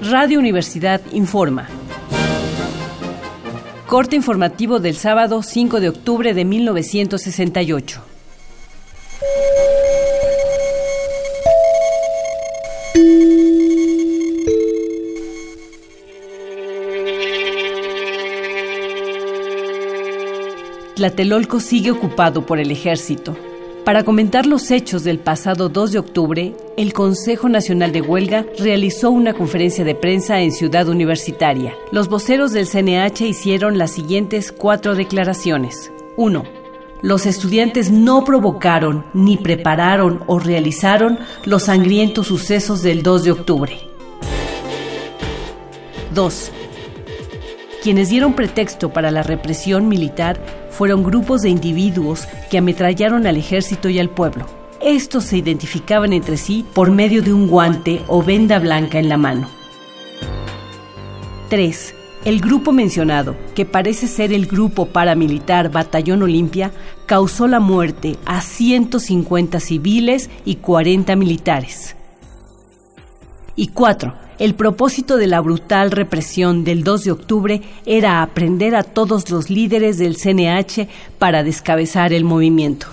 Radio Universidad informa. Corte informativo del sábado 5 de octubre de 1968. Tlatelolco sigue ocupado por el ejército. Para comentar los hechos del pasado 2 de octubre, el Consejo Nacional de Huelga realizó una conferencia de prensa en Ciudad Universitaria. Los voceros del CNH hicieron las siguientes cuatro declaraciones. 1. Los estudiantes no provocaron, ni prepararon o realizaron los sangrientos sucesos del 2 de octubre. 2. Quienes dieron pretexto para la represión militar fueron grupos de individuos que ametrallaron al ejército y al pueblo. Estos se identificaban entre sí por medio de un guante o venda blanca en la mano. 3. El grupo mencionado, que parece ser el grupo paramilitar Batallón Olimpia, causó la muerte a 150 civiles y 40 militares. Y 4 el propósito de la brutal represión del 2 de octubre era aprender a todos los líderes del CNH para descabezar el movimiento.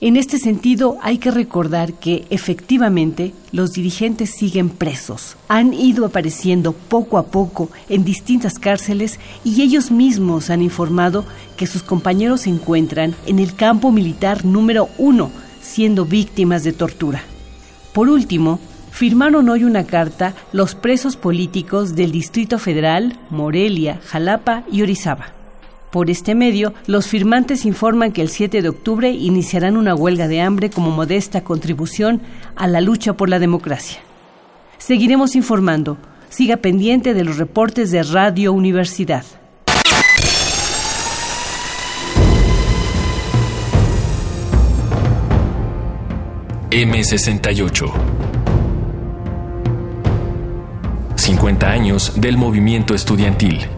En este sentido, hay que recordar que efectivamente los dirigentes siguen presos. Han ido apareciendo poco a poco en distintas cárceles y ellos mismos han informado que sus compañeros se encuentran en el campo militar número uno, siendo víctimas de tortura. Por último, firmaron hoy una carta los presos políticos del Distrito Federal, Morelia, Jalapa y Orizaba. Por este medio, los firmantes informan que el 7 de octubre iniciarán una huelga de hambre como modesta contribución a la lucha por la democracia. Seguiremos informando. Siga pendiente de los reportes de Radio Universidad. M68 50 años del movimiento estudiantil.